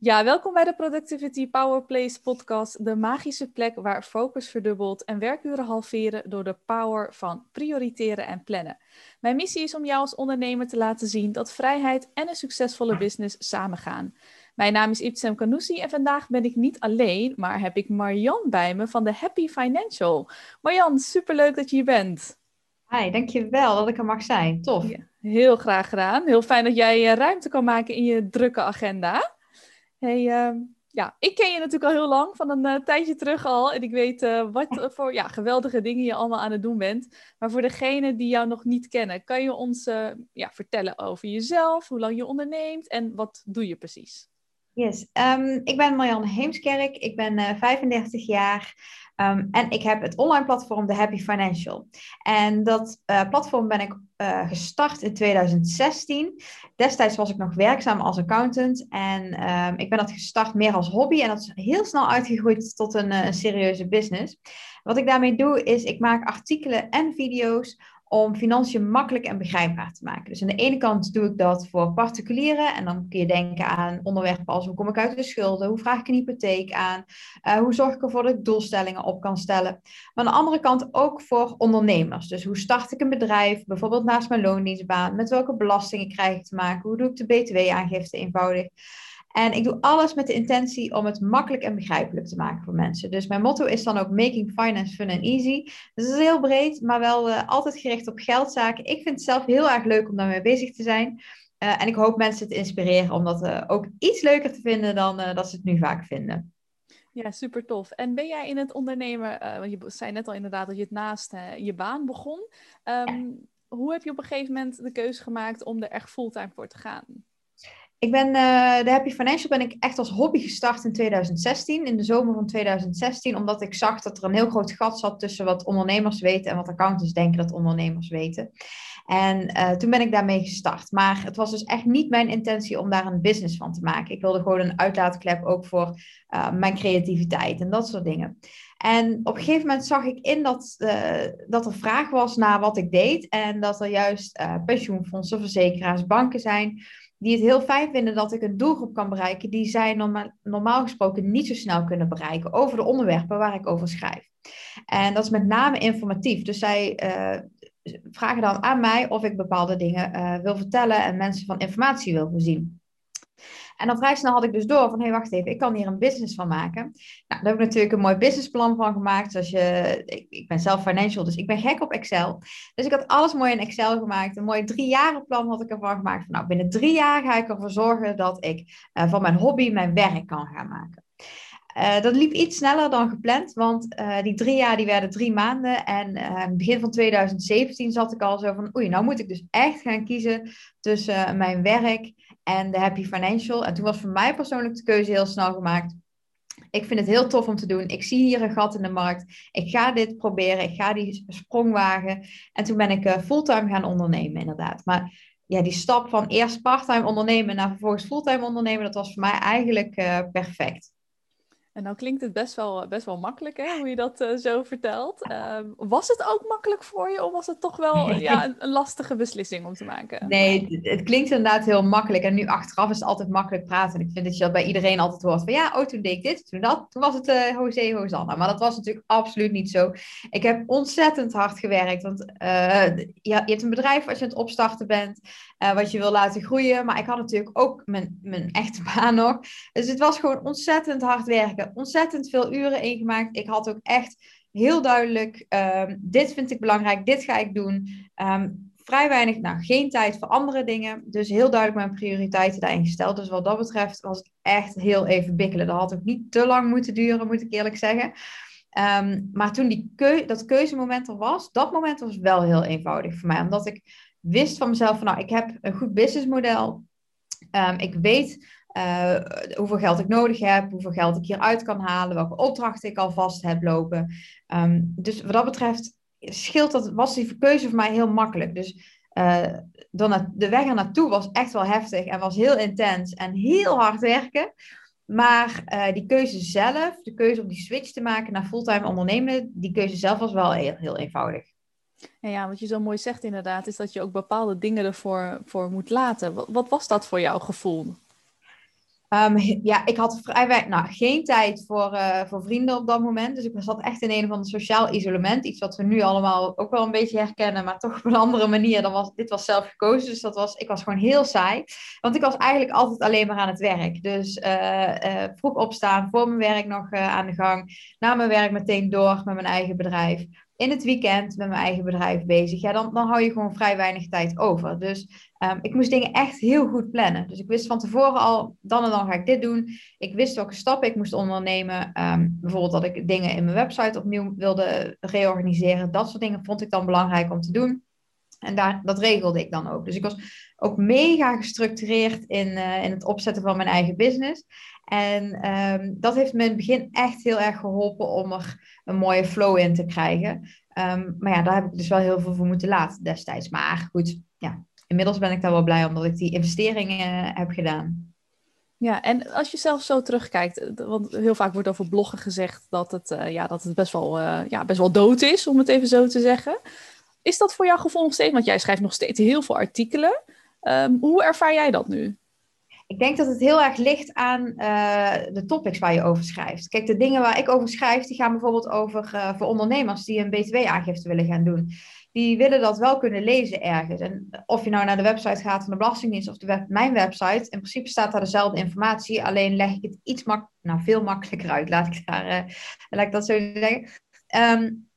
Ja, welkom bij de Productivity Power Place podcast, de magische plek waar focus verdubbelt en werkuren halveren door de power van prioriteren en plannen. Mijn missie is om jou als ondernemer te laten zien dat vrijheid en een succesvolle business samengaan. Mijn naam is Ibsem Kanoussi en vandaag ben ik niet alleen, maar heb ik Marjan bij me van de Happy Financial. Marjan, superleuk dat je hier bent. Hi, dankjewel dat ik er mag zijn. Tof. heel graag gedaan. Heel fijn dat jij eh, ruimte kan maken in je drukke agenda. Hey, ehm, ja, ik ken je natuurlijk al heel lang, van een uh, tijdje terug al. En ik weet uh, wat voor ja, geweldige dingen je allemaal aan het doen bent. Maar voor degenen die jou nog niet kennen, kan je ons uh, ja, vertellen over jezelf, hoe lang je onderneemt en wat doe je precies? Yes, um, ik ben Marianne Heemskerk, ik ben 35 jaar. Um, en ik heb het online platform The Happy Financial. En dat uh, platform ben ik uh, gestart in 2016. Destijds was ik nog werkzaam als accountant. En um, ik ben dat gestart meer als hobby. En dat is heel snel uitgegroeid tot een, een serieuze business. Wat ik daarmee doe, is ik maak artikelen en video's om financiën makkelijk en begrijpbaar te maken. Dus aan de ene kant doe ik dat voor particulieren. En dan kun je denken aan onderwerpen als hoe kom ik uit de schulden? Hoe vraag ik een hypotheek aan? Uh, hoe zorg ik ervoor dat ik doelstellingen op kan stellen? Maar aan de andere kant ook voor ondernemers. Dus hoe start ik een bedrijf? Bijvoorbeeld naast mijn loondienstbaan. Met welke belastingen krijg ik te maken? Hoe doe ik de btw-aangifte eenvoudig? En ik doe alles met de intentie om het makkelijk en begrijpelijk te maken voor mensen. Dus mijn motto is dan ook Making Finance Fun and Easy. Dus dat is heel breed, maar wel uh, altijd gericht op geldzaken. Ik vind het zelf heel erg leuk om daarmee bezig te zijn. Uh, en ik hoop mensen te inspireren om dat uh, ook iets leuker te vinden dan dat ze het nu vaak vinden. Ja, super tof. En ben jij in het ondernemen, want je zei net al inderdaad dat je het naast je baan begon. Um, ja. Hoe heb je op een gegeven moment de keuze gemaakt om er echt fulltime voor te gaan? Ik ben uh, de Happy Financial ben ik echt als hobby gestart in 2016, in de zomer van 2016, omdat ik zag dat er een heel groot gat zat tussen wat ondernemers weten en wat accountants denken dat ondernemers weten. En uh, toen ben ik daarmee gestart. Maar het was dus echt niet mijn intentie om daar een business van te maken. Ik wilde gewoon een uitlaatklep ook voor uh, mijn creativiteit en dat soort dingen. En op een gegeven moment zag ik in dat, dat er vraag was naar wat ik deed. En dat er juist pensioenfondsen, verzekeraars, banken zijn die het heel fijn vinden dat ik een doelgroep kan bereiken die zij norma normaal gesproken niet zo snel kunnen bereiken over de onderwerpen waar ik over schrijf. En dat is met name informatief. Dus zij uh, vragen dan aan mij of ik bepaalde dingen uh, wil vertellen en mensen van informatie wil voorzien. En dan vrij snel had ik dus door van, hé, hey, wacht even, ik kan hier een business van maken. Nou, daar heb ik natuurlijk een mooi businessplan van gemaakt. Zoals je, ik, ik ben zelf financial, dus ik ben gek op Excel. Dus ik had alles mooi in Excel gemaakt. Een mooi drie jaren plan had ik ervan gemaakt. Van, nou, binnen drie jaar ga ik ervoor zorgen dat ik uh, van mijn hobby mijn werk kan gaan maken. Uh, dat liep iets sneller dan gepland, want uh, die drie jaar die werden drie maanden. En uh, begin van 2017 zat ik al zo van, oei, nou moet ik dus echt gaan kiezen tussen mijn werk en de Happy Financial. En toen was voor mij persoonlijk de keuze heel snel gemaakt. Ik vind het heel tof om te doen. Ik zie hier een gat in de markt. Ik ga dit proberen. Ik ga die sprong wagen. En toen ben ik fulltime gaan ondernemen, inderdaad. Maar ja, die stap van eerst parttime ondernemen naar vervolgens fulltime ondernemen, dat was voor mij eigenlijk perfect. En nou klinkt het best wel, best wel makkelijk, hè, hoe je dat uh, zo vertelt. Uh, was het ook makkelijk voor je of was het toch wel ja, een, een, lastige beslissing om te maken? Nee, het, het, klinkt inderdaad heel makkelijk. En nu achteraf is het altijd makkelijk praten. En ik vind dat je dat bij iedereen altijd hoort van ja, oh, toen deed ik dit, toen dat. Toen was het uh, José Hosanna. Maar dat was natuurlijk absoluut niet zo. Ik heb ontzettend hard gewerkt. Want je, je hebt een bedrijf als je aan het opstarten bent. wat je wil laten groeien. Maar ik had natuurlijk ook mijn, mijn echte baan nog. Dus het was gewoon ontzettend hard werken ontzettend veel uren ingemaakt. Ik had ook echt heel duidelijk, um, dit vind ik belangrijk, dit ga ik doen. Um, vrij weinig, nou geen tijd voor andere dingen. Dus heel duidelijk mijn prioriteiten daarin gesteld. Dus wat dat betreft was het echt heel even bikkelen. Dat had ook niet te lang moeten duren, moet ik eerlijk zeggen. Um, maar toen die dat keuzemoment er was, dat moment was wel heel eenvoudig voor mij. Omdat ik wist van mezelf van nou, ik heb een goed businessmodel. Um, ik weet uh, hoeveel geld ik nodig heb, hoeveel geld ik hieruit kan halen, welke opdrachten ik al vast heb lopen. Um, dus wat dat betreft scheelt dat, was die keuze voor mij heel makkelijk. Dus uh, dan de weg er naartoe was echt wel heftig en was heel intens en heel hard werken. Maar uh, die keuze zelf, de keuze om die switch te maken naar fulltime ondernemen, die keuze zelf was wel heel, heel eenvoudig. En ja, wat je zo mooi zegt inderdaad, is dat je ook bepaalde dingen ervoor voor moet laten. Wat, wat was dat voor jouw gevoel? Ehm, ja, ik had vrij weinig, nou, geen tijd voor, uh, voor vrienden op dat moment. Dus ik zat echt in een van het sociaal isolement. Iets wat we nu allemaal ook wel een beetje herkennen, maar toch op een andere manier. Dan was, dit was zelf gekozen, dus dat was, ik was gewoon heel saai. Want ik was eigenlijk altijd alleen maar aan het werk. Dus uh, uh, vroeg opstaan, voor mijn werk nog aan de gang. Na mijn werk meteen door met mijn eigen bedrijf in het weekend met mijn eigen bedrijf bezig, ja, dan, dan hou je gewoon vrij weinig tijd over. Dus um, ik moest dingen echt heel goed plannen. Dus ik wist van tevoren al, dan en dan ga ik dit doen. Ik wist welke stappen ik moest ondernemen. Um, bijvoorbeeld dat ik dingen in mijn website opnieuw wilde reorganiseren. Dat soort dingen vond ik dan belangrijk om te doen. En daar, dat regelde ik dan ook. Dus ik was ook mega gestructureerd in, uh, in het opzetten van mijn eigen business. En um, dat heeft me in het begin echt heel erg geholpen om er een mooie flow in te krijgen. Maar ja, daar heb ik dus wel heel veel voor moeten laten destijds. Maar goed, ja, inmiddels ben ik daar wel blij omdat ik die investeringen uh, heb gedaan. Ja, en als je zelf zo terugkijkt, eh, want heel vaak wordt over bloggen gezegd dat het, uh, ja, dat het best, wel, uh, ja, best wel dood is, om het even zo te zeggen. Is dat voor jouw gevoel nog steeds? Want jij schrijft nog steeds heel veel artikelen. Um, hoe ervaar jij dat nu? Ik denk dat het heel erg ligt aan uh, de topics waar je over schrijft. Kijk, de dingen waar ik over schrijf, die gaan bijvoorbeeld over voor ondernemers die een btw-aangifte willen gaan doen. Die willen dat wel kunnen lezen ergens. En of je nou naar de website gaat van de Belastingdienst of de web, mijn website, in principe staat daar dezelfde informatie, alleen leg ik het iets mak nou, veel makkelijker uit, laat ik, daar, uh, ik dat zo zeggen. Um,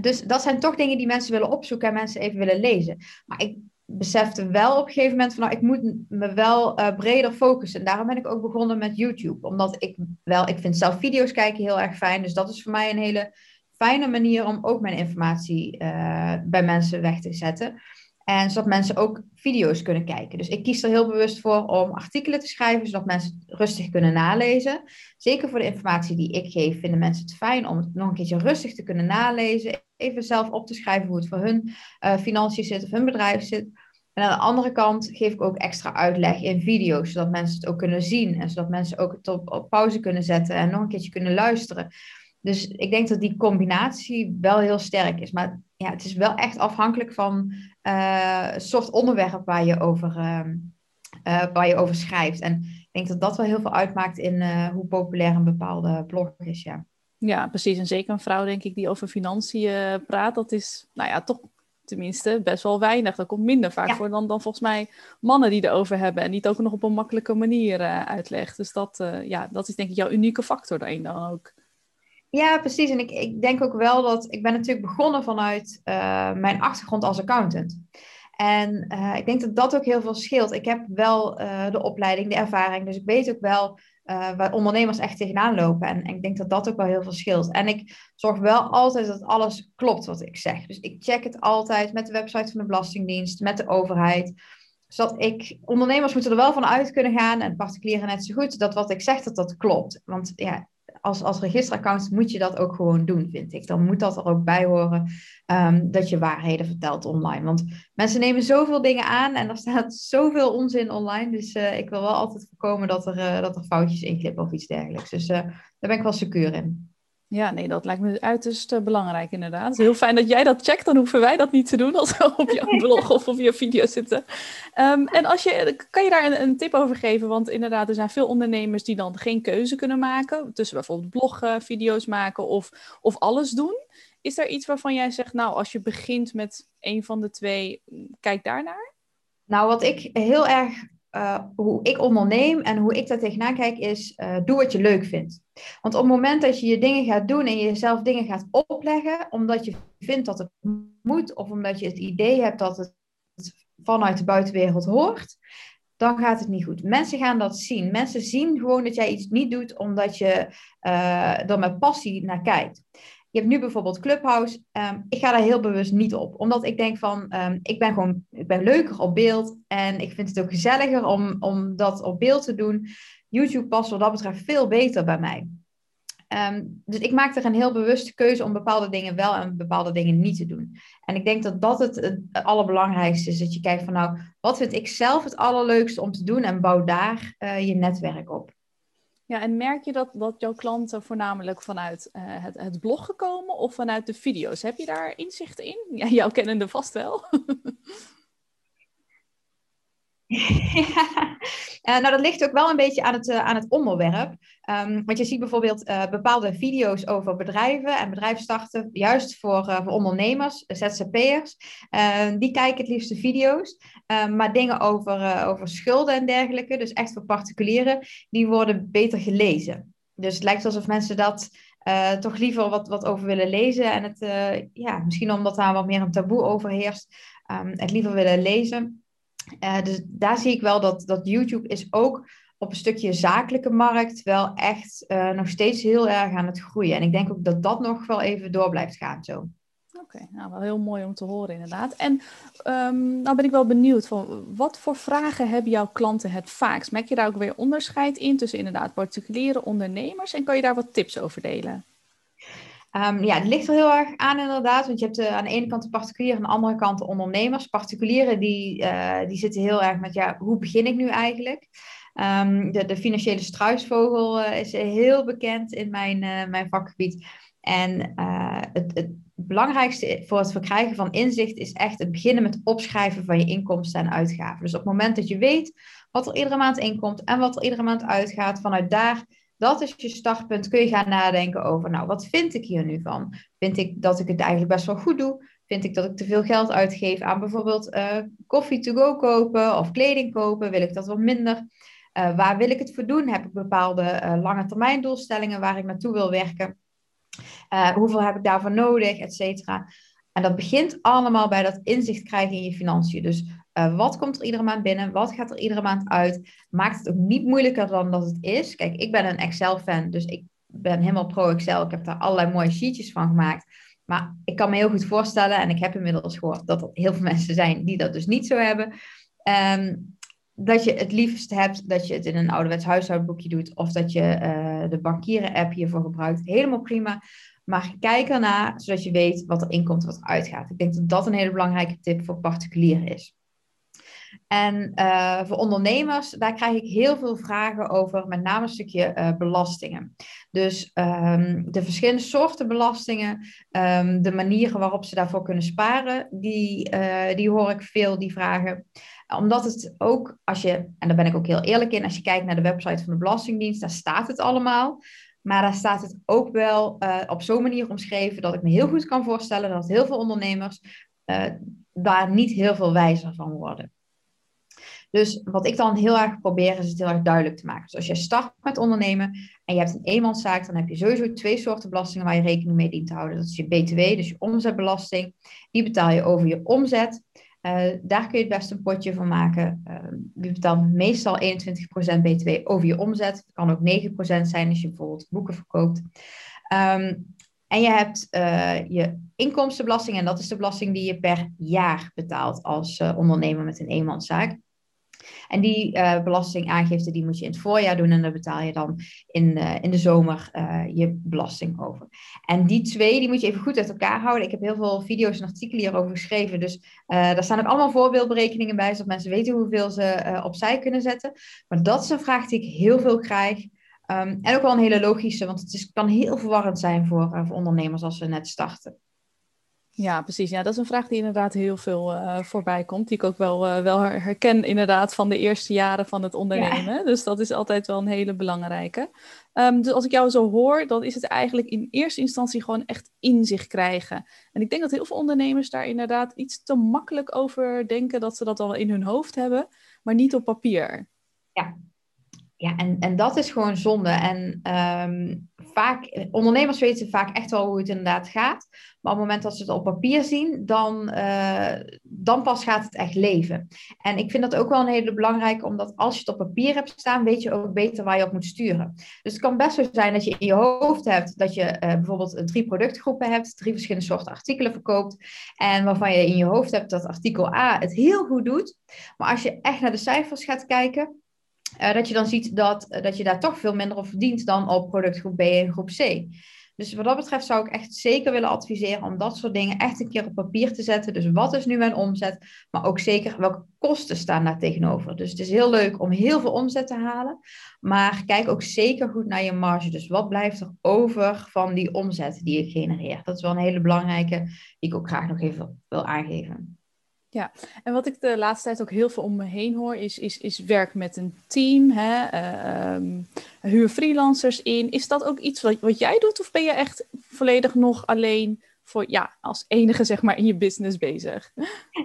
dus dat zijn toch dingen die mensen willen opzoeken en mensen even willen lezen. Maar ik besefte wel op een gegeven moment van nou, ik moet me wel uh, breder focussen. En daarom ben ik ook begonnen met YouTube. Omdat ik wel, ik vind zelf video's kijken heel erg fijn. Dus dat is voor mij een hele fijne manier om ook mijn informatie uh, bij mensen weg te zetten. En zodat mensen ook video's kunnen kijken. Dus ik kies er heel bewust voor om artikelen te schrijven, zodat mensen rustig kunnen nalezen. Zeker voor de informatie die ik geef, vinden mensen het fijn om het nog een keertje rustig te kunnen nalezen. Even zelf op te schrijven hoe het voor hun uh, financiën zit of hun bedrijf zit. En aan de andere kant geef ik ook extra uitleg in video's, zodat mensen het ook kunnen zien. En zodat mensen ook het op pauze kunnen zetten en nog een keertje kunnen luisteren. Dus ik denk dat die combinatie wel heel sterk is. Maar ja, het is wel echt afhankelijk van uh, het soort onderwerp waar je, over, uh, uh, waar je over schrijft. En ik denk dat dat wel heel veel uitmaakt in hoe populair een bepaalde blog is. Ja. ja, precies. En zeker een vrouw, denk ik, die over financiën praat, dat is nou ja, toch tenminste best wel weinig. Dat komt minder vaak ja. voor dan, dan volgens mij mannen die erover hebben en die het ook nog op een makkelijke manier uitlegt. Dus dat, ja, dat is denk ik jouw unieke factor daarin dan ook. Ja, precies. En ik, ik denk ook wel dat ik ben natuurlijk begonnen vanuit uh, mijn achtergrond als accountant. En uh, ik denk dat dat ook heel veel scheelt. Ik heb wel uh, de opleiding, de ervaring, dus ik weet ook wel waar ondernemers echt tegenaan lopen. En, en, ik denk dat dat ook wel heel veel scheelt. En ik zorg wel altijd dat alles klopt wat ik zeg. Dus ik check het altijd met de website van de Belastingdienst, met de overheid zodat ik, ondernemers moeten er wel van uit kunnen gaan, en particulieren net zo goed, dat wat ik zeg, dat dat klopt. Want ja, als, als registeraccount moet je dat ook gewoon doen, vind ik. Dan moet dat er ook bij horen um, dat je waarheden vertelt online. Want mensen nemen zoveel dingen aan en er staat zoveel onzin online. Dus uh, ik wil wel altijd voorkomen dat er, uh, dat er foutjes in glippen of iets dergelijks. Dus uh, daar ben ik wel secuur in. Ja, nee, dat lijkt me uiterst uh, belangrijk inderdaad. Het is heel fijn dat jij dat checkt, dan hoeven wij dat niet te doen als we op jouw blog of op je video zitten. Um, en als je, kan je daar een, een, tip over geven? Want inderdaad, er zijn veel ondernemers die dan geen keuze kunnen maken tussen bijvoorbeeld bloggen, video's maken of, of alles doen. Is er iets waarvan jij zegt, nou, als je begint met een van de twee, kijk daarnaar? Nou, wat ik heel erg uh, hoe ik onderneem en hoe ik daar tegenaan kijk, is uh, doe wat je leuk vindt. Want op het moment dat je je dingen gaat doen en jezelf dingen gaat opleggen, omdat je vindt dat het moet, of omdat je het idee hebt dat het vanuit de buitenwereld hoort, dan gaat het niet goed. Mensen gaan dat zien. Mensen zien gewoon dat jij iets niet doet omdat je uh, er met passie naar kijkt. Je hebt nu bijvoorbeeld Clubhouse. Um, ik ga daar heel bewust niet op. Omdat ik denk van, um, ik ben gewoon ik ben leuker op beeld. En ik vind het ook gezelliger om, om dat op beeld te doen. YouTube past wat dat betreft veel beter bij mij. Um, dus ik maak er een heel bewuste keuze om bepaalde dingen wel en bepaalde dingen niet te doen. En ik denk dat dat het, het allerbelangrijkste is. Dat je kijkt van nou, wat vind ik zelf het allerleukste om te doen en bouw daar uh, je netwerk op. Ja, en merk je dat, dat jouw klanten voornamelijk vanuit uh, het, het blog gekomen of vanuit de video's? Heb je daar inzicht in? Ja, jouw kennende vast wel. ja. nou, dat ligt ook wel een beetje aan het, uh, aan het onderwerp. Um, want je ziet bijvoorbeeld uh, bepaalde video's over bedrijven en bedrijfsstarten, juist voor, voor ondernemers, ZZP'ers. die kijken het liefst de video's. Ehm, maar dingen over, over schulden en dergelijke, dus echt voor particulieren, die worden beter gelezen. Dus het lijkt alsof mensen dat toch liever wat, wat over willen lezen. En het, ja, misschien omdat daar wat meer een taboe over heerst, het liever willen lezen. Uh, dus daar zie ik wel dat, dat YouTube is ook op een stukje zakelijke markt wel echt uh, nog steeds heel erg aan het groeien. En ik denk ook dat dat nog wel even door blijft gaan zo. Oké, nou wel heel mooi om te horen inderdaad. En um, nou ben ik wel benieuwd van wat voor vragen hebben jouw klanten het vaakst? Merk je daar ook weer onderscheid in tussen inderdaad particuliere ondernemers en kan je daar wat tips over delen? Um, ja, het ligt er heel erg aan inderdaad, want je hebt uh, aan de ene kant de particulieren, aan de andere kant de ondernemers. Particulieren die, uh, die zitten heel erg met, ja, hoe begin ik nu eigenlijk? Um, de, de financiële struisvogel uh, is heel bekend in mijn, mijn vakgebied. En het, het belangrijkste voor het verkrijgen van inzicht is echt het beginnen met opschrijven van je inkomsten en uitgaven. Dus op het moment dat je weet wat er iedere maand inkomt en wat er iedere maand uitgaat, vanuit daar dat is je startpunt. Kun je gaan nadenken over, nou, wat vind ik hier nu van? Vind ik dat ik het eigenlijk best wel goed doe? Vind ik dat ik te veel geld uitgeef aan bijvoorbeeld uh, koffie to go kopen of kleding kopen? Wil ik dat wat minder? Uh, waar wil ik het voor doen? Heb ik bepaalde uh, lange termijn doelstellingen waar ik naartoe wil werken? hoeveel heb ik daarvoor nodig, et cetera? En dat begint allemaal bij dat inzicht krijgen in je financiën. Dus uh, wat komt er iedere maand binnen? Wat gaat er iedere maand uit? Maakt het ook niet moeilijker dan dat het is. Kijk, ik ben een Excel-fan, dus ik ben helemaal pro-Excel. Ik heb daar allerlei mooie sheetjes van gemaakt. Maar ik kan me heel goed voorstellen, en ik heb inmiddels gehoord dat er heel veel mensen zijn die dat dus niet zo hebben. Um, dat je het liefst hebt dat je het in een ouderwets huishoudboekje doet, of dat je uh, de bankieren-app hiervoor gebruikt. Helemaal prima. Maar kijk ernaar, zodat je weet wat er inkomt, wat er uitgaat. Ik denk dat dat een hele belangrijke tip voor particulieren is. En uh, voor ondernemers, daar krijg ik heel veel vragen over, met name een stukje uh, belastingen. Dus um, de verschillende soorten belastingen, um, de manieren waarop ze daarvoor kunnen sparen, die, uh, die hoor ik veel, die vragen. Omdat het ook, als je, en daar ben ik ook heel eerlijk in, als je kijkt naar de website van de Belastingdienst, daar staat het allemaal. Maar daar staat het ook wel op zo'n manier omschreven dat ik me heel goed kan voorstellen dat heel veel ondernemers daar niet heel veel wijzer van worden. Dus wat ik dan heel erg probeer, is het heel erg duidelijk te maken. Dus als je start met ondernemen en je hebt een eenmanszaak, dan heb je sowieso twee soorten belastingen waar je rekening mee dient te houden. Dat is je BTW, dus je omzetbelasting. Die betaal je over je omzet. Uh, daar kun je het best een potje van maken. Uh, je betaalt meestal 21% BTW over je omzet. Het kan ook 9% zijn als je bijvoorbeeld boeken verkoopt. Um, en je hebt uh, je inkomstenbelasting, en dat is de belasting die je per jaar betaalt als ondernemer met een eenmanszaak. En die uh, belastingaangifte die moet je in het voorjaar doen en daar betaal je dan in, uh, in de zomer uh, je belasting over. En die twee, die moet je even goed uit elkaar houden. Ik heb heel veel video's en artikelen hierover geschreven, dus daar staan ook allemaal voorbeeldberekeningen bij, zodat mensen weten hoeveel ze opzij kunnen zetten. Maar dat is een vraag die ik heel veel krijg. Um, en ook wel een hele logische, want het is, kan heel verwarrend zijn voor, voor ondernemers als ze net starten. Ja, precies. Ja, dat is een vraag die inderdaad heel veel uh, voorbij komt. Die ik ook wel, uh, wel herken inderdaad van de eerste jaren van het ondernemen. Dus dat is altijd wel een hele belangrijke. Um, dus als ik jou zo hoor, dan is het eigenlijk in eerste instantie gewoon echt inzicht krijgen. En ik denk dat heel veel ondernemers daar inderdaad iets te makkelijk over denken dat ze dat al in hun hoofd hebben, maar niet op papier. Ja, ja, en, en dat is gewoon zonde. En um, vaak, ondernemers weten vaak echt wel hoe het inderdaad gaat. Maar op het moment dat ze het op papier zien, dan, uh, dan pas gaat het echt leven. En ik vind dat ook wel een hele belangrijke, omdat als je het op papier hebt staan, weet je ook beter waar je op moet sturen. Dus het kan best zo zijn dat je in je hoofd hebt dat je uh, bijvoorbeeld drie productgroepen hebt, drie verschillende soorten artikelen verkoopt. En waarvan je in je hoofd hebt dat artikel A het heel goed doet. Maar als je echt naar de cijfers gaat kijken, uh, dat je dan ziet dat, dat je daar toch veel minder op verdient dan op productgroep B en groep C. Dus wat dat betreft zou ik echt zeker willen adviseren om dat soort dingen echt een keer op papier te zetten. Dus wat is nu mijn omzet, maar ook zeker welke kosten staan daar tegenover. Dus het is heel leuk om heel veel omzet te halen, maar kijk ook zeker goed naar je marge. Dus wat blijft er over van die omzet die je genereert? Dat is wel een hele belangrijke die ik ook graag nog even wil aangeven. Ja, en wat ik de laatste tijd ook heel veel om me heen hoor, is, is, is werk met een team, hè? Uh, huur freelancers in. Is dat ook iets wat, wat jij doet of ben je echt volledig nog alleen voor, ja, als enige zeg maar in je business bezig?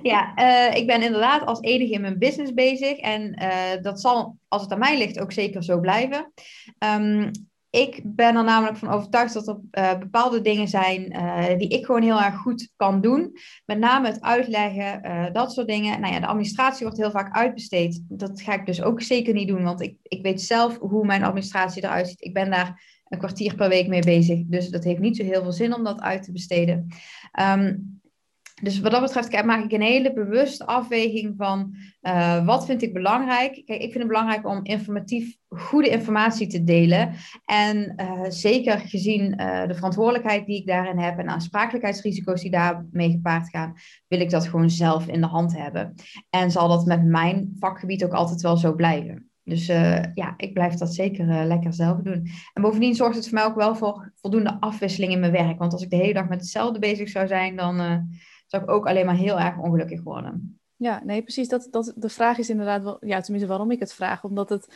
Ja, uh, ik ben inderdaad als enige in mijn business bezig en uh, dat zal, als het aan mij ligt, ook zeker zo blijven. Um, ik ben er namelijk van overtuigd dat er uh, bepaalde dingen zijn uh, die ik gewoon heel erg goed kan doen. Met name het uitleggen, uh, dat soort dingen. Nou ja, de administratie wordt heel vaak uitbesteed. Dat ga ik dus ook zeker niet doen, want ik, ik weet zelf hoe mijn administratie eruit ziet. Ik ben daar een kwartier per week mee bezig, dus dat heeft niet zo heel veel zin om dat uit te besteden. Um, dus wat dat betreft maak ik een hele bewuste afweging van uh, wat vind ik belangrijk. Kijk, ik vind het belangrijk om informatief goede informatie te delen. En uh, zeker gezien uh, de verantwoordelijkheid die ik daarin heb en aansprakelijkheidsrisico's die daarmee gepaard gaan, wil ik dat gewoon zelf in de hand hebben. En zal dat met mijn vakgebied ook altijd wel zo blijven. Dus ja, ik blijf dat zeker lekker zelf doen. En bovendien zorgt het voor mij ook wel voor voldoende afwisseling in mijn werk. Want als ik de hele dag met hetzelfde bezig zou zijn, dan zou ik ook alleen maar heel erg ongelukkig worden. Ja, nee, precies. Dat, dat, de vraag is inderdaad wel, ja, tenminste waarom ik het vraag. Omdat het,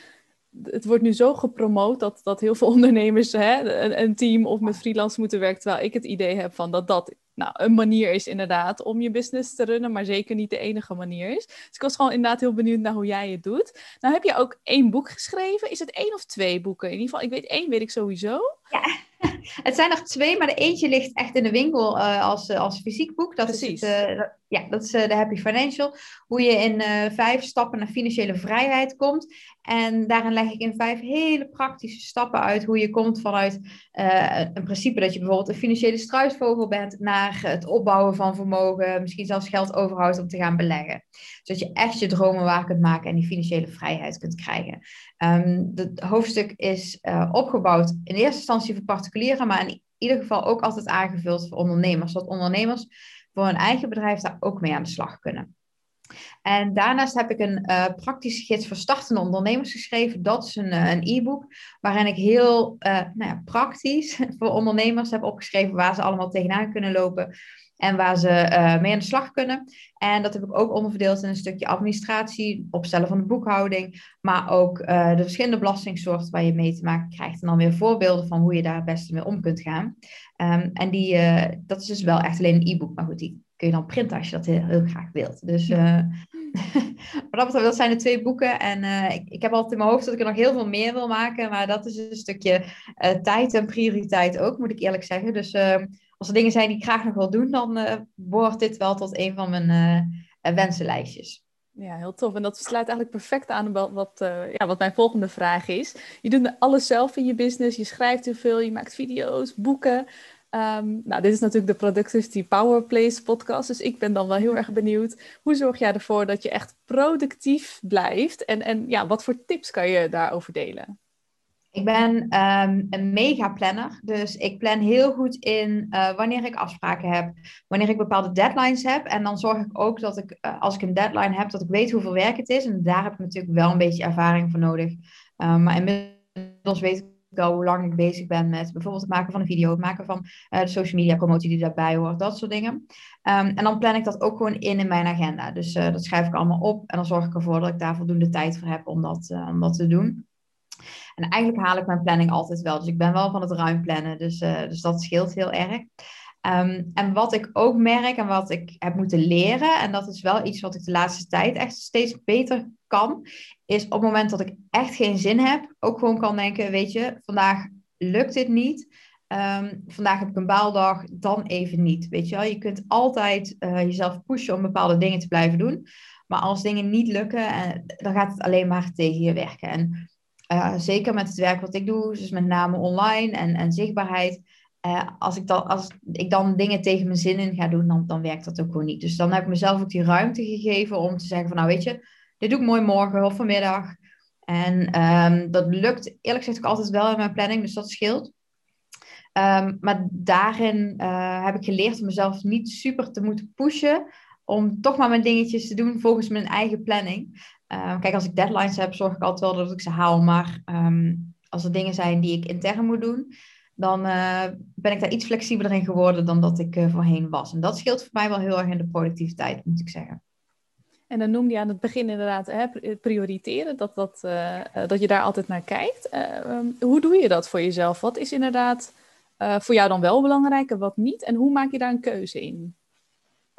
het wordt nu zo gepromoot dat, dat heel veel ondernemers hè, een, een team of met freelance moeten werken. Terwijl ik het idee heb van dat dat nou, een manier is inderdaad om je business te runnen, maar zeker niet de enige manier is. Dus ik was gewoon inderdaad heel benieuwd naar hoe jij het doet. Nou heb je ook één boek geschreven. Is het één of twee boeken? In ieder geval, ik weet één, weet ik sowieso. Ja, het zijn er twee, maar de eentje ligt echt in de winkel uh, als, uh, als fysiek boek. Dat Precies. is het, uh, ja, dat is de Happy Financial. Hoe je in vijf stappen naar financiële vrijheid komt. En daarin leg ik in vijf hele praktische stappen uit hoe je komt vanuit een principe dat je bijvoorbeeld een financiële struisvogel bent naar het opbouwen van vermogen, misschien zelfs geld overhoudt om te gaan beleggen. Zodat je echt je dromen waar kunt maken en die financiële vrijheid kunt krijgen. Um, het hoofdstuk is opgebouwd in eerste instantie voor particulieren, maar in ieder geval ook altijd aangevuld voor ondernemers. Zodat ondernemers voor hun eigen bedrijf daar ook mee aan de slag kunnen. En daarnaast heb ik een uh, praktische gids voor startende ondernemers geschreven. Dat is een, uh, een e-book waarin ik heel uh, nou ja, praktisch voor ondernemers heb opgeschreven waar ze allemaal tegenaan kunnen lopen en waar ze mee aan de slag kunnen. En dat heb ik ook onderverdeeld in een stukje administratie, opstellen van de boekhouding, maar ook de verschillende belastingsoorten waar je mee te maken krijgt. En dan weer voorbeelden van hoe je daar het beste mee om kunt gaan. Um, en die, dat is dus wel echt alleen een e-book, maar goed, die kun je dan printen als je dat heel, graag wilt. Dus maar dat, dat zijn de twee boeken. En ik, ik heb altijd in mijn hoofd dat ik er nog heel veel meer wil maken. Maar dat is een stukje tijd en prioriteit ook, moet ik eerlijk zeggen. Dus als er dingen zijn die ik graag nog wil doen, dan behoort dit wel tot een van mijn wensenlijstjes. Ja, heel tof. En dat sluit eigenlijk perfect aan wat, wat, ja, wat mijn volgende vraag is. Je doet alles zelf in je business. Je schrijft heel veel, je maakt video's, boeken. Um, nou, dit is natuurlijk de Productivity Power Place podcast, dus ik ben dan wel heel erg benieuwd. Hoe zorg jij ervoor dat je echt productief blijft? En, en ja, wat voor tips kan je daarover delen? Ik ben um, een mega planner, dus ik plan heel goed in uh, wanneer ik afspraken heb, wanneer ik bepaalde deadlines heb. En dan zorg ik ook dat ik, uh, als ik een deadline heb, dat ik weet hoeveel werk het is. En daar heb ik natuurlijk wel een beetje ervaring voor nodig. Um, maar inmiddels weet ik wel hoe lang ik bezig ben met bijvoorbeeld het maken van een video, het maken van uh, de social media promotie die daarbij hoort, dat soort dingen. Um, en dan plan ik dat ook gewoon in in mijn agenda. Dus dat schrijf ik allemaal op en dan zorg ik ervoor dat ik daar voldoende tijd voor heb om dat, om dat te doen. En eigenlijk haal ik mijn planning altijd wel. Dus ik ben wel van het ruim plannen. Dus, dus dat scheelt heel erg. Um, en wat ik ook merk en wat ik heb moeten leren, en dat is wel iets wat ik de laatste tijd echt steeds beter kan, is op het moment dat ik echt geen zin heb, ook gewoon kan denken, weet je, vandaag lukt dit niet. Um, vandaag heb ik een baaldag, dan even niet. Weet je wel, je kunt altijd uh, jezelf pushen om bepaalde dingen te blijven doen. Maar als dingen niet lukken, uh, dan gaat het alleen maar tegen je werken. En uh, zeker met het werk wat ik doe, dus met name online en, en zichtbaarheid, uh, als, ik dan, als ik dan dingen tegen mijn zin in ga doen, dan, dan werkt dat ook gewoon niet. Dus dan heb ik mezelf ook die ruimte gegeven om te zeggen van nou weet je, dit doe ik mooi morgen of vanmiddag. En um, dat lukt eerlijk gezegd ook altijd wel in mijn planning, dus dat scheelt. Um, maar daarin uh, heb ik geleerd om mezelf niet super te moeten pushen om toch maar mijn dingetjes te doen volgens mijn eigen planning. Uh, kijk, als ik deadlines heb, zorg ik altijd wel dat ik ze haal. Maar um, als er dingen zijn die ik intern moet doen, dan uh, ben ik daar iets flexibeler in geworden dan dat ik uh, voorheen was. En dat scheelt voor mij wel heel erg in de productiviteit, moet ik zeggen. En dan noemde je aan het begin inderdaad prioriteren, dat, dat, uh, dat je daar altijd naar kijkt. Uh, hoe doe je dat voor jezelf? Wat is inderdaad voor jou dan wel belangrijk en wat niet? En hoe maak je daar een keuze in?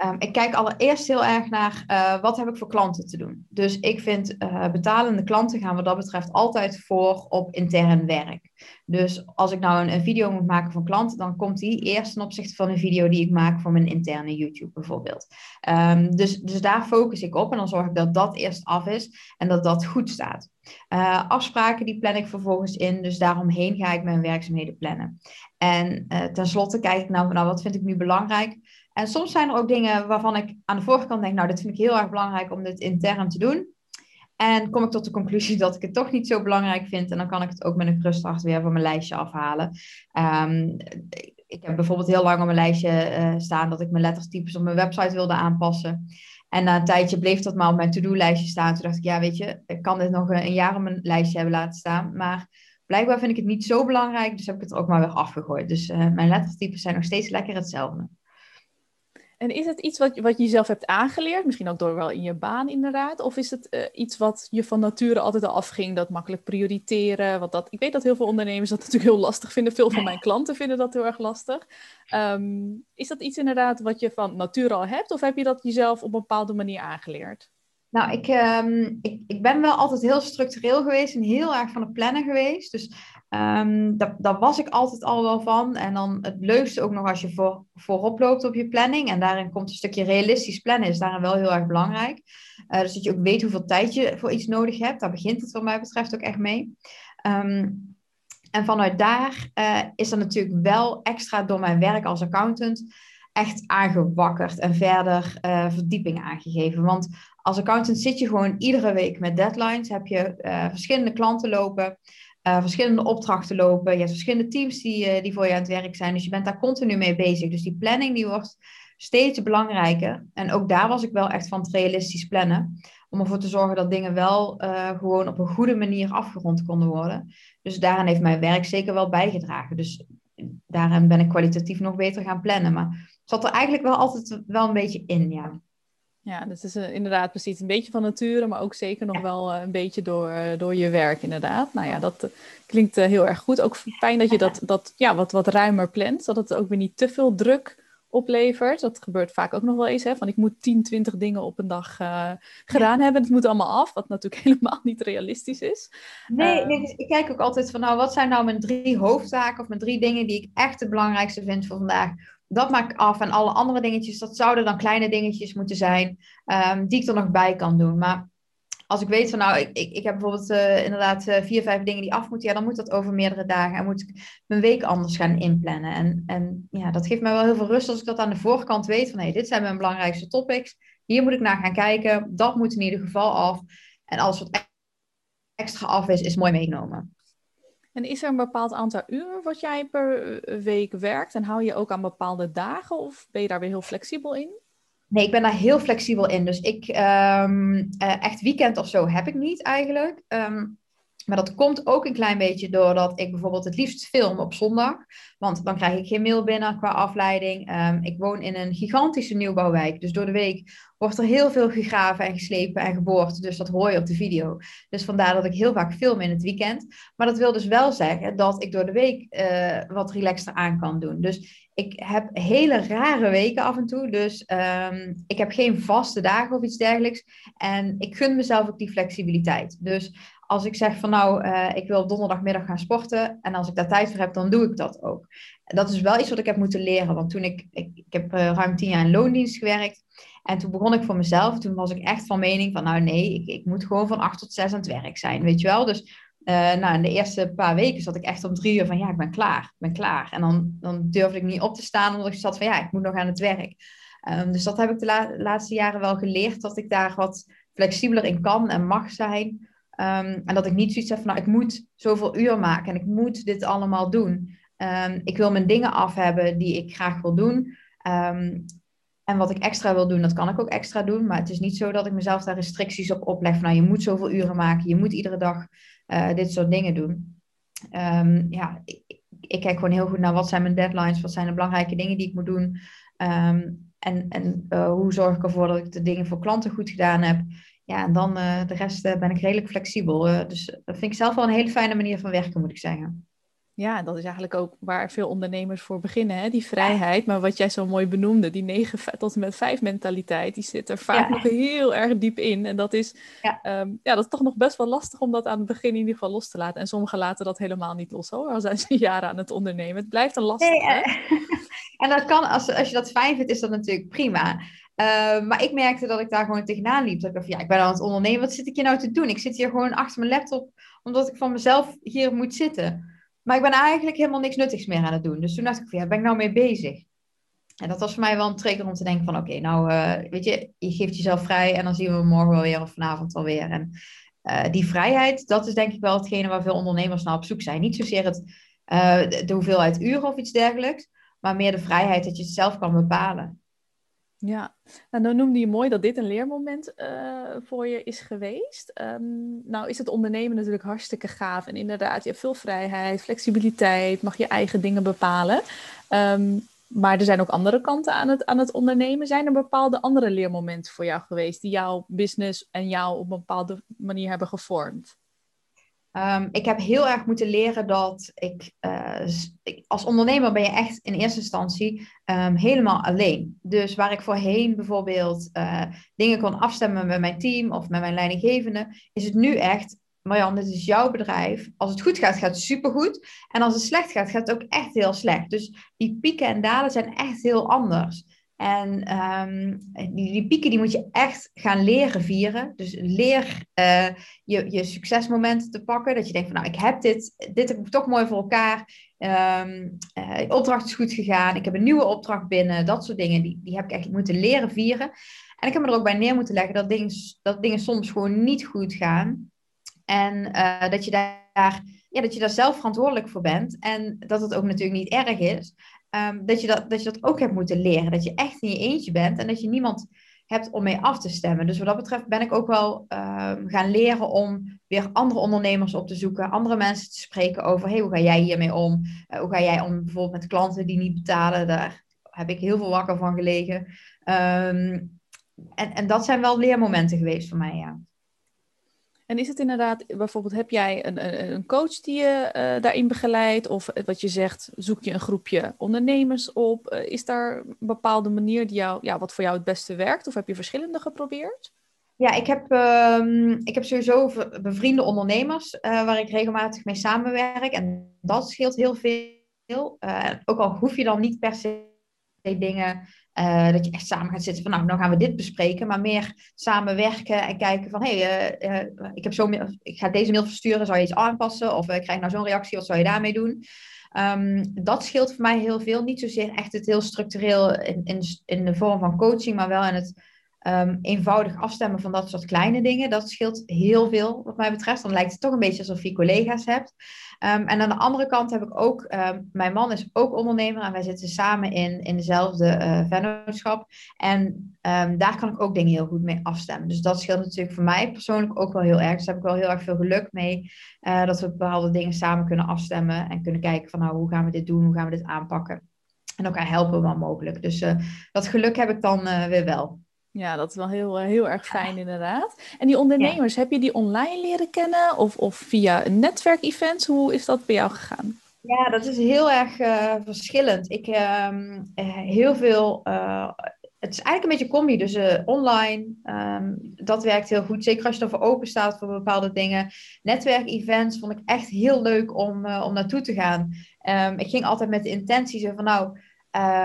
Um, ik kijk allereerst heel erg naar uh, wat heb ik voor klanten te doen. Dus ik vind uh, betalende klanten gaan wat dat betreft altijd voor op intern werk. Dus als ik nou een, video moet maken voor klanten, dan komt die eerst ten opzichte van een video die ik maak voor mijn interne YouTube bijvoorbeeld. Um, dus, dus daar focus ik op en dan zorg ik dat dat eerst af is en dat dat goed staat. Uh, afspraken die plan ik vervolgens in, dus daaromheen ga ik mijn werkzaamheden plannen. En tenslotte kijk ik nou, nou wat vind ik nu belangrijk en soms zijn er ook dingen waarvan ik aan de voorkant denk, nou, dit vind ik heel erg belangrijk om dit intern te doen. En kom ik tot de conclusie dat ik het toch niet zo belangrijk vind. En dan kan ik het ook met een krustdracht weer van mijn lijstje afhalen. Um, ik heb bijvoorbeeld heel lang op mijn lijstje uh, staan dat ik mijn lettertypes op mijn website wilde aanpassen. En na een tijdje bleef dat maar op mijn to-do-lijstje staan. Toen dacht ik, ja, weet je, ik kan dit nog een jaar op mijn lijstje hebben laten staan. Maar blijkbaar vind ik het niet zo belangrijk, dus heb ik het er ook maar weer afgegooid. Dus uh, mijn lettertypes zijn nog steeds lekker hetzelfde. En is het iets wat, wat je zelf hebt aangeleerd? Misschien ook door wel in je baan inderdaad. Of is het uh, iets wat je van nature altijd al afging? Dat makkelijk prioriteren. Wat dat, ik weet dat heel veel ondernemers dat natuurlijk heel lastig vinden. Veel van mijn klanten vinden dat heel erg lastig. Um, is dat iets inderdaad wat je van nature al hebt? Of heb je dat jezelf op een bepaalde manier aangeleerd? Nou, ik, um, ik, ik ben wel altijd heel structureel geweest en heel erg van het plannen geweest. Dus Um, dat, daar was ik altijd al wel van. En dan het leukste ook nog als je voor, voorop loopt op je planning. En daarin komt een stukje realistisch plannen, is daarin wel heel erg belangrijk. Uh, dus dat je ook weet hoeveel tijd je voor iets nodig hebt. Daar begint het wat mij betreft ook echt mee. Um, en vanuit daar uh, is er natuurlijk wel extra door mijn werk als accountant echt aangewakkerd en verder uh, verdieping aangegeven. Want als accountant zit je gewoon iedere week met deadlines, heb je verschillende klanten lopen. Uh, verschillende opdrachten lopen. Je hebt verschillende teams die, uh, die voor je aan het werk zijn. Dus je bent daar continu mee bezig. Dus die planning die wordt steeds belangrijker. En ook daar was ik wel echt van het realistisch plannen. Om ervoor te zorgen dat dingen wel uh, gewoon op een goede manier afgerond konden worden. Dus daaraan heeft mijn werk zeker wel bijgedragen. Dus daarin ben ik kwalitatief nog beter gaan plannen. Maar het zat er eigenlijk wel altijd wel een beetje in, ja. Ja, dat is uh, inderdaad precies een beetje van nature, maar ook zeker nog wel uh, een beetje door, uh, door je werk, inderdaad. Nou ja, dat klinkt heel erg goed. Ook fijn dat je dat, dat ja, wat, wat ruimer plant, zodat het ook weer niet te veel druk oplevert. Dat gebeurt vaak ook nog wel eens, hè, van ik moet 10, 20 dingen op een dag gedaan hebben. Het moet allemaal af, wat natuurlijk helemaal niet realistisch is. Nee, nee dus ik kijk ook altijd van, nou, wat zijn nou mijn drie hoofdtaken of mijn drie dingen die ik echt het belangrijkste vind voor vandaag? Dat maak ik af. En alle andere dingetjes, dat zouden dan kleine dingetjes moeten zijn, um, die ik er nog bij kan doen. Maar als ik weet van nou, ik, ik, ik heb bijvoorbeeld uh, inderdaad uh, vier, vijf dingen die af moeten, ja, dan moet dat over meerdere dagen. En moet ik mijn week anders gaan inplannen. En, en ja, dat geeft mij wel heel veel rust als ik dat aan de voorkant weet van hé, hey, dit zijn mijn belangrijkste topics. Hier moet ik naar gaan kijken. Dat moet in ieder geval af. En alles wat extra af is, is mooi meegenomen. En is er een bepaald aantal uur wat jij per eh, week werkt? En hou je ook aan bepaalde dagen of ben je daar weer heel flexibel in? Nee, ik ben daar heel flexibel in. Dus ik um, echt weekend of zo heb ik niet eigenlijk. Um, maar dat komt ook een klein beetje doordat ik bijvoorbeeld het liefst film op zondag. Want dan krijg ik geen mail binnen qua afleiding. Um, ik woon in een gigantische nieuwbouwwijk. Dus door de week wordt er heel veel gegraven en geslepen en geboord. Dus dat hoor je op de video. Dus vandaar dat ik heel vaak film in het weekend. Maar dat wil dus wel zeggen dat ik door de week uh, wat relaxter aan kan doen. Dus ik heb hele rare weken af en toe. Dus um, ik heb geen vaste dagen of iets dergelijks. En ik gun mezelf ook die flexibiliteit. Dus als ik zeg van nou, uh, ik wil donderdagmiddag gaan sporten en als ik daar tijd voor heb, dan doe ik dat ook. Dat is wel iets wat ik heb moeten leren, want toen ik, ik, ik heb uh, ruim tien jaar in loondienst gewerkt en toen begon ik voor mezelf, toen was ik echt van mening van nou nee, ik, ik moet gewoon van acht tot zes aan het werk zijn, weet je wel. Dus uh, nou, in de eerste paar weken zat ik echt om drie uur van ja, ik ben klaar, ben klaar. En dan, dan durfde ik niet op te staan omdat ik zat van ja, ik moet nog aan het werk. Um, dus dat heb ik de la laatste jaren wel geleerd, dat ik daar wat flexibeler in kan en mag zijn. Um, en dat ik niet zoiets heb van, nou, ik moet zoveel uur maken en ik moet dit allemaal doen. Um, ik wil mijn dingen af hebben die ik graag wil doen. Um, en wat ik extra wil doen, dat kan ik ook extra doen. Maar het is niet zo dat ik mezelf daar restricties op opleg. Van, nou, je moet zoveel uren maken, je moet iedere dag uh, dit soort dingen doen. ja, ik, ik, kijk gewoon heel goed naar wat zijn mijn deadlines, wat zijn de belangrijke dingen die ik moet doen. En, en hoe zorg ik ervoor dat ik de dingen voor klanten goed gedaan heb? Ja, en dan de rest ben ik redelijk flexibel. dus dat vind ik zelf wel een hele fijne manier van werken, moet ik zeggen. Ja, dat is eigenlijk ook waar veel ondernemers voor beginnen, hè? die vrijheid. Maar wat jij zo mooi benoemde, die 9 tot en met 5 mentaliteit, die zit er vaak nog heel erg diep in. En dat is, ja. Ehm, ja, dat is toch nog best wel lastig om dat aan het begin in ieder geval los te laten. En sommigen laten dat helemaal niet los hoor, al zijn ze jaren aan het ondernemen. Het blijft een lastig. Nee, en dat kan, als, als je dat fijn vindt, is dat natuurlijk prima. Ehm, maar ik merkte dat ik daar gewoon tegenaan liep. Dat ik dacht, ja, ik ben aan het ondernemen, wat zit ik hier nou te doen? Ik zit hier gewoon achter mijn laptop, omdat ik van mezelf hier moet zitten. Maar ik ben eigenlijk helemaal niks nuttigs meer aan het doen. Dus toen dacht ik ja, ben ik nou mee bezig? En dat was voor mij wel een trigger om te denken van, oké, nou, uh, weet je, je geeft jezelf vrij en dan zien we morgen wel weer of vanavond wel weer. En uh, die vrijheid, dat is denk ik wel hetgene waar veel ondernemers naar op zoek zijn. Niet zozeer het, uh, de hoeveelheid uren of iets dergelijks, maar meer de vrijheid dat je het zelf kan bepalen. Ja, nou dan noemde je mooi dat dit een leermoment uh, voor je is geweest. Um, nou is het ondernemen natuurlijk hartstikke gaaf. En inderdaad, je hebt veel vrijheid, flexibiliteit, mag je eigen dingen bepalen. Um, maar er zijn ook andere kanten aan het, aan het ondernemen. Zijn er bepaalde andere leermomenten voor jou geweest die jouw business en jou op een bepaalde manier hebben gevormd? Um, ik heb heel erg moeten leren dat ik, uh, als ondernemer ben je echt in eerste instantie um, helemaal alleen. Dus waar ik voorheen bijvoorbeeld uh, dingen kon afstemmen met mijn team of met mijn leidinggevende, is het nu echt, Marjan, dit is jouw bedrijf. Als het goed gaat, gaat het supergoed. En als het slecht gaat, gaat het ook echt heel slecht. Dus die pieken en dalen zijn echt heel anders. En um, die, pieken die moet je echt gaan leren vieren. Dus leer uh, je, je succesmomenten te pakken. Dat je denkt van nou, ik heb dit, dit heb ik toch mooi voor elkaar. Um, opdracht is goed gegaan. Ik heb een nieuwe opdracht binnen. Dat soort dingen, die, die heb ik echt moeten leren vieren. En ik heb me er ook bij neer moeten leggen dat dingen, dat dingen soms gewoon niet goed gaan. En uh, dat je daar ja, dat je daar zelf verantwoordelijk voor bent. En dat het ook natuurlijk niet erg is. Ehm, dat, je dat, dat je dat ook hebt moeten leren. Dat je echt in je eentje bent en dat je niemand hebt om mee af te stemmen. Dus wat dat betreft ben ik ook wel um, gaan leren om weer andere ondernemers op te zoeken, andere mensen te spreken over, hey, hoe ga jij hiermee om? Uh, hoe ga jij om bijvoorbeeld met klanten die niet betalen? Daar heb ik heel veel wakker van gelegen. Um, en, en dat zijn wel leermomenten geweest voor mij, ja. En is het inderdaad, bijvoorbeeld, heb jij een, een coach die je uh, daarin begeleidt? Of wat je zegt, zoek je een groepje ondernemers op? Uh, is daar een bepaalde manier die jou, ja, wat voor jou het beste werkt? Of heb je verschillende geprobeerd? Ja, ik heb, um, ik heb sowieso bevriende ondernemers waar ik regelmatig mee samenwerk. En dat scheelt heel veel. ook al hoef je dan niet per se dingen uh, dat je echt samen gaat zitten van nou, dan gaan we dit bespreken, maar meer samenwerken en kijken van hé, hey, uh, uh, ik, heb ik ga deze mail versturen, zou je iets aanpassen? Of ik krijg nou zo'n reactie, wat zou je daarmee doen? Um, dat scheelt voor mij heel veel. Niet zozeer echt het heel structureel in, in, in de vorm van coaching, maar wel in het um, eenvoudig afstemmen van dat soort kleine dingen. Dat scheelt heel veel wat mij betreft. Dan lijkt het toch een beetje alsof je collega's hebt. Um, en aan de andere kant heb ik ook, um, mijn man is ook ondernemer en wij zitten samen in, in dezelfde uh, vennootschap. En daar kan ik ook dingen heel goed mee afstemmen. Dus dat scheelt natuurlijk voor mij persoonlijk ook wel heel erg. Dus daar heb ik wel heel erg veel geluk mee. Uh, dat we bepaalde dingen samen kunnen afstemmen en kunnen kijken van nou, hoe gaan we dit doen, hoe gaan we dit aanpakken. En elkaar helpen wel mogelijk. Dus uh, dat geluk heb ik dan weer wel. Ja, dat is wel heel, eh, heel erg fijn inderdaad. En die ondernemers, heb je die online leren kennen of, of via een netwerkevent? Hoe is dat bij jou gegaan? Ja, dat is heel erg uh, verschillend. Ik uh, heel veel. Uh, het is eigenlijk een beetje combi. Dus online, um, dat werkt heel goed. Zeker als je ervoor open staat voor bepaalde dingen. Netwerkevents vond ik echt heel leuk om, om naartoe te gaan. Um, ik ging altijd met de intentie van nou.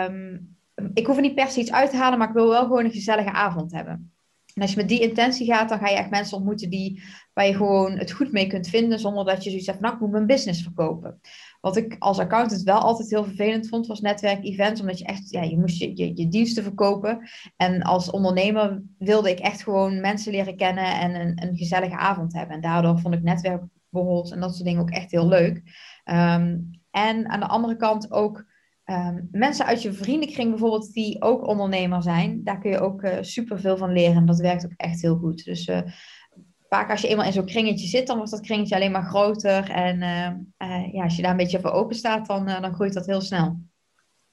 Um, ik hoef er niet per se iets uit te halen, maar ik wil wel gewoon een gezellige avond hebben. En als je met die intentie gaat, dan ga je echt mensen ontmoeten die, waar je gewoon het goed mee kunt vinden, zonder dat je zoiets zegt van, nou, ik moet mijn business verkopen. Wat ik als accountant wel altijd heel vervelend vond, was netwerk-events, omdat je echt, ja, je moest je, je, je, diensten verkopen. En als ondernemer wilde ik echt gewoon mensen leren kennen en een, een gezellige avond hebben. En daardoor vond ik netwerkborrels en dat soort dingen ook echt heel leuk. Um, en aan de andere kant ook Um, mensen uit je vriendenkring bijvoorbeeld, die ook ondernemer zijn, daar kun je ook uh, super veel van leren. En dat werkt ook echt heel goed. Dus uh, vaak als je eenmaal in zo'n kringetje zit, dan wordt dat kringetje alleen maar groter. En uh, ja, als je daar een beetje voor open staat, dan, dan groeit dat heel snel.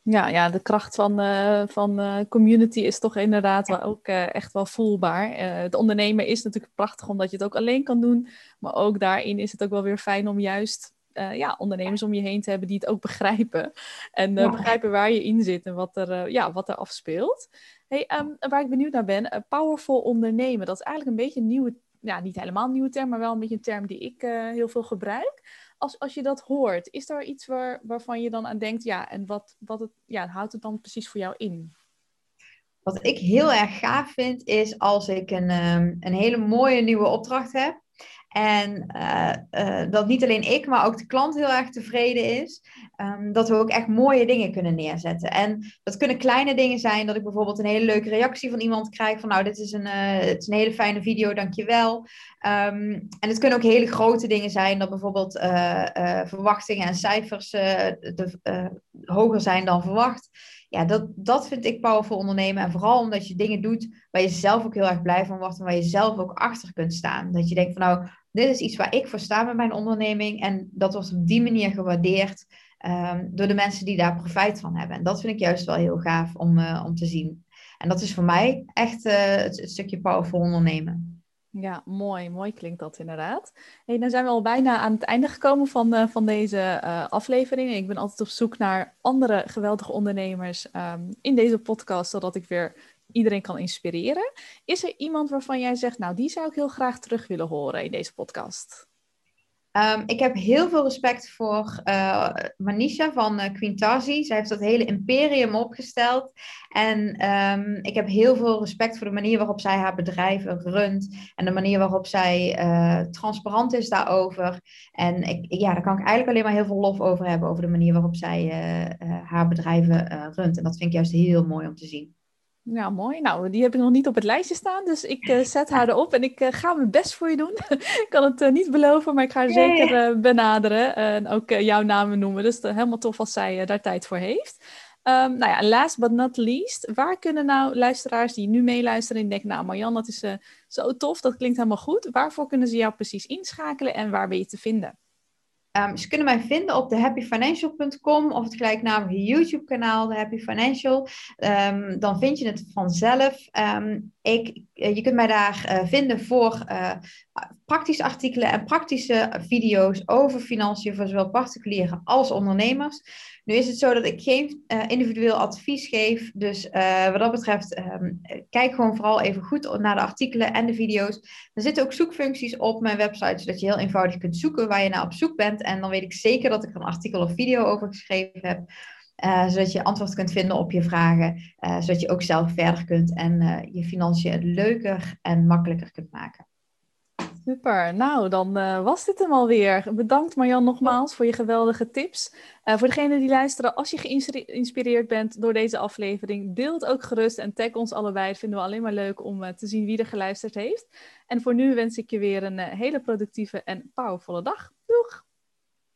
Ja, ja, de kracht van, van community is toch inderdaad wel ook echt wel voelbaar. het ondernemen is natuurlijk prachtig omdat je het ook alleen kan doen. Maar ook daarin is het ook wel weer fijn om juist ja, ondernemers om je heen te hebben die het ook begrijpen. En ja. begrijpen waar je in zit en wat er, ja, wat er afspeelt. Hey, um, waar ik benieuwd naar ben, powerful ondernemen. Dat is eigenlijk een beetje een nieuwe, ja, niet helemaal een nieuwe term, maar wel een beetje een term die ik heel veel gebruik als, als je dat hoort, is er iets waar, waarvan je dan aan denkt, ja, en wat, wat het, ja, houdt het dan precies voor jou in? Wat ik heel erg gaaf vind, is als ik een, um, een hele mooie nieuwe opdracht heb. En uh, uh, dat niet alleen ik, maar ook de klant heel erg tevreden is. Um, dat we ook echt mooie dingen kunnen neerzetten. En dat kunnen kleine dingen zijn. Dat ik bijvoorbeeld een hele leuke reactie van iemand krijg. Van nou, dit is een, uh, het is een hele fijne video, dankjewel. Um, en het kunnen ook hele grote dingen zijn. Dat bijvoorbeeld verwachtingen en cijfers de, hoger zijn dan verwacht. Ja, dat, dat vind ik powerful ondernemen. En vooral omdat je dingen doet waar je zelf ook heel erg blij van wordt. En waar je zelf ook achter kunt staan. Dat je denkt van nou, dit is iets waar ik voor sta met mijn onderneming. En dat wordt op die manier gewaardeerd um, door de mensen die daar profijt van hebben. En dat vind ik juist wel heel gaaf om, uh, om te zien. En dat is voor mij echt uh, het, stukje powerful ondernemen. Ja, mooi. Mooi klinkt dat inderdaad. Hey, dan zijn we al bijna aan het einde gekomen van, uh, van deze aflevering. Ik ben altijd op zoek naar andere geweldige ondernemers um, in deze podcast, zodat ik weer iedereen kan inspireren. Is er iemand waarvan jij zegt, nou, die zou ik heel graag terug willen horen in deze podcast? Um, ik heb heel veel respect voor uh, Manisha van uh. Zij heeft dat hele imperium opgesteld. En um, ik heb heel veel respect voor de manier waarop zij haar bedrijf runt. En de manier waarop zij uh, transparant is daarover. En ik, ja, daar kan ik eigenlijk alleen maar heel veel lof over hebben. Over de manier waarop zij haar bedrijven runt. En dat vind ik juist heel mooi om te zien. Ja, mooi. Nou, die heb ik nog niet op het lijstje staan, dus ik uh, zet haar erop en ik uh, ga mijn best voor je doen. ik kan het uh, niet beloven, maar ik ga haar zeker benaderen en ook jouw namen noemen. Dus helemaal tof als zij daar tijd voor heeft. Um, nou ja, last but not least, waar kunnen nou luisteraars die nu meeluisteren en denken, nou Marjan, dat is zo tof, dat klinkt helemaal goed. Waarvoor kunnen ze jou precies inschakelen en waar ben je te vinden? Um, ze kunnen mij vinden op de happyfinancial.com of het gelijknamige YouTube-kanaal, de Happy Financial. Um, dan vind je het vanzelf. Um, ik, eh, je kunt mij daar uh, vinden voor uh, praktische artikelen en praktische video's over financiën voor zowel particulieren als ondernemers. Nu is het zo dat ik geen uh, individueel advies geef. Dus uh, wat dat betreft, um, kijk gewoon vooral even goed naar de artikelen en de video's. Er zitten ook zoekfuncties op mijn website, zodat je heel eenvoudig kunt zoeken waar je naar op zoek bent. En dan weet ik zeker dat ik er een artikel of video over geschreven heb. Uh, zodat je antwoord kunt vinden op je vragen. zodat je ook zelf verder kunt en je financiën leuker en makkelijker kunt maken. Super, nou dan uh, was dit hem alweer. Bedankt Marjan nogmaals voor je geweldige tips. Uh, voor degenen die luisteren, als je geïnspireerd bent door deze aflevering, deel het ook gerust en tag ons allebei. Dat vinden we alleen maar leuk om uh, te zien wie er geluisterd heeft. En voor nu wens ik je weer een hele productieve en powervolle dag. Doeg!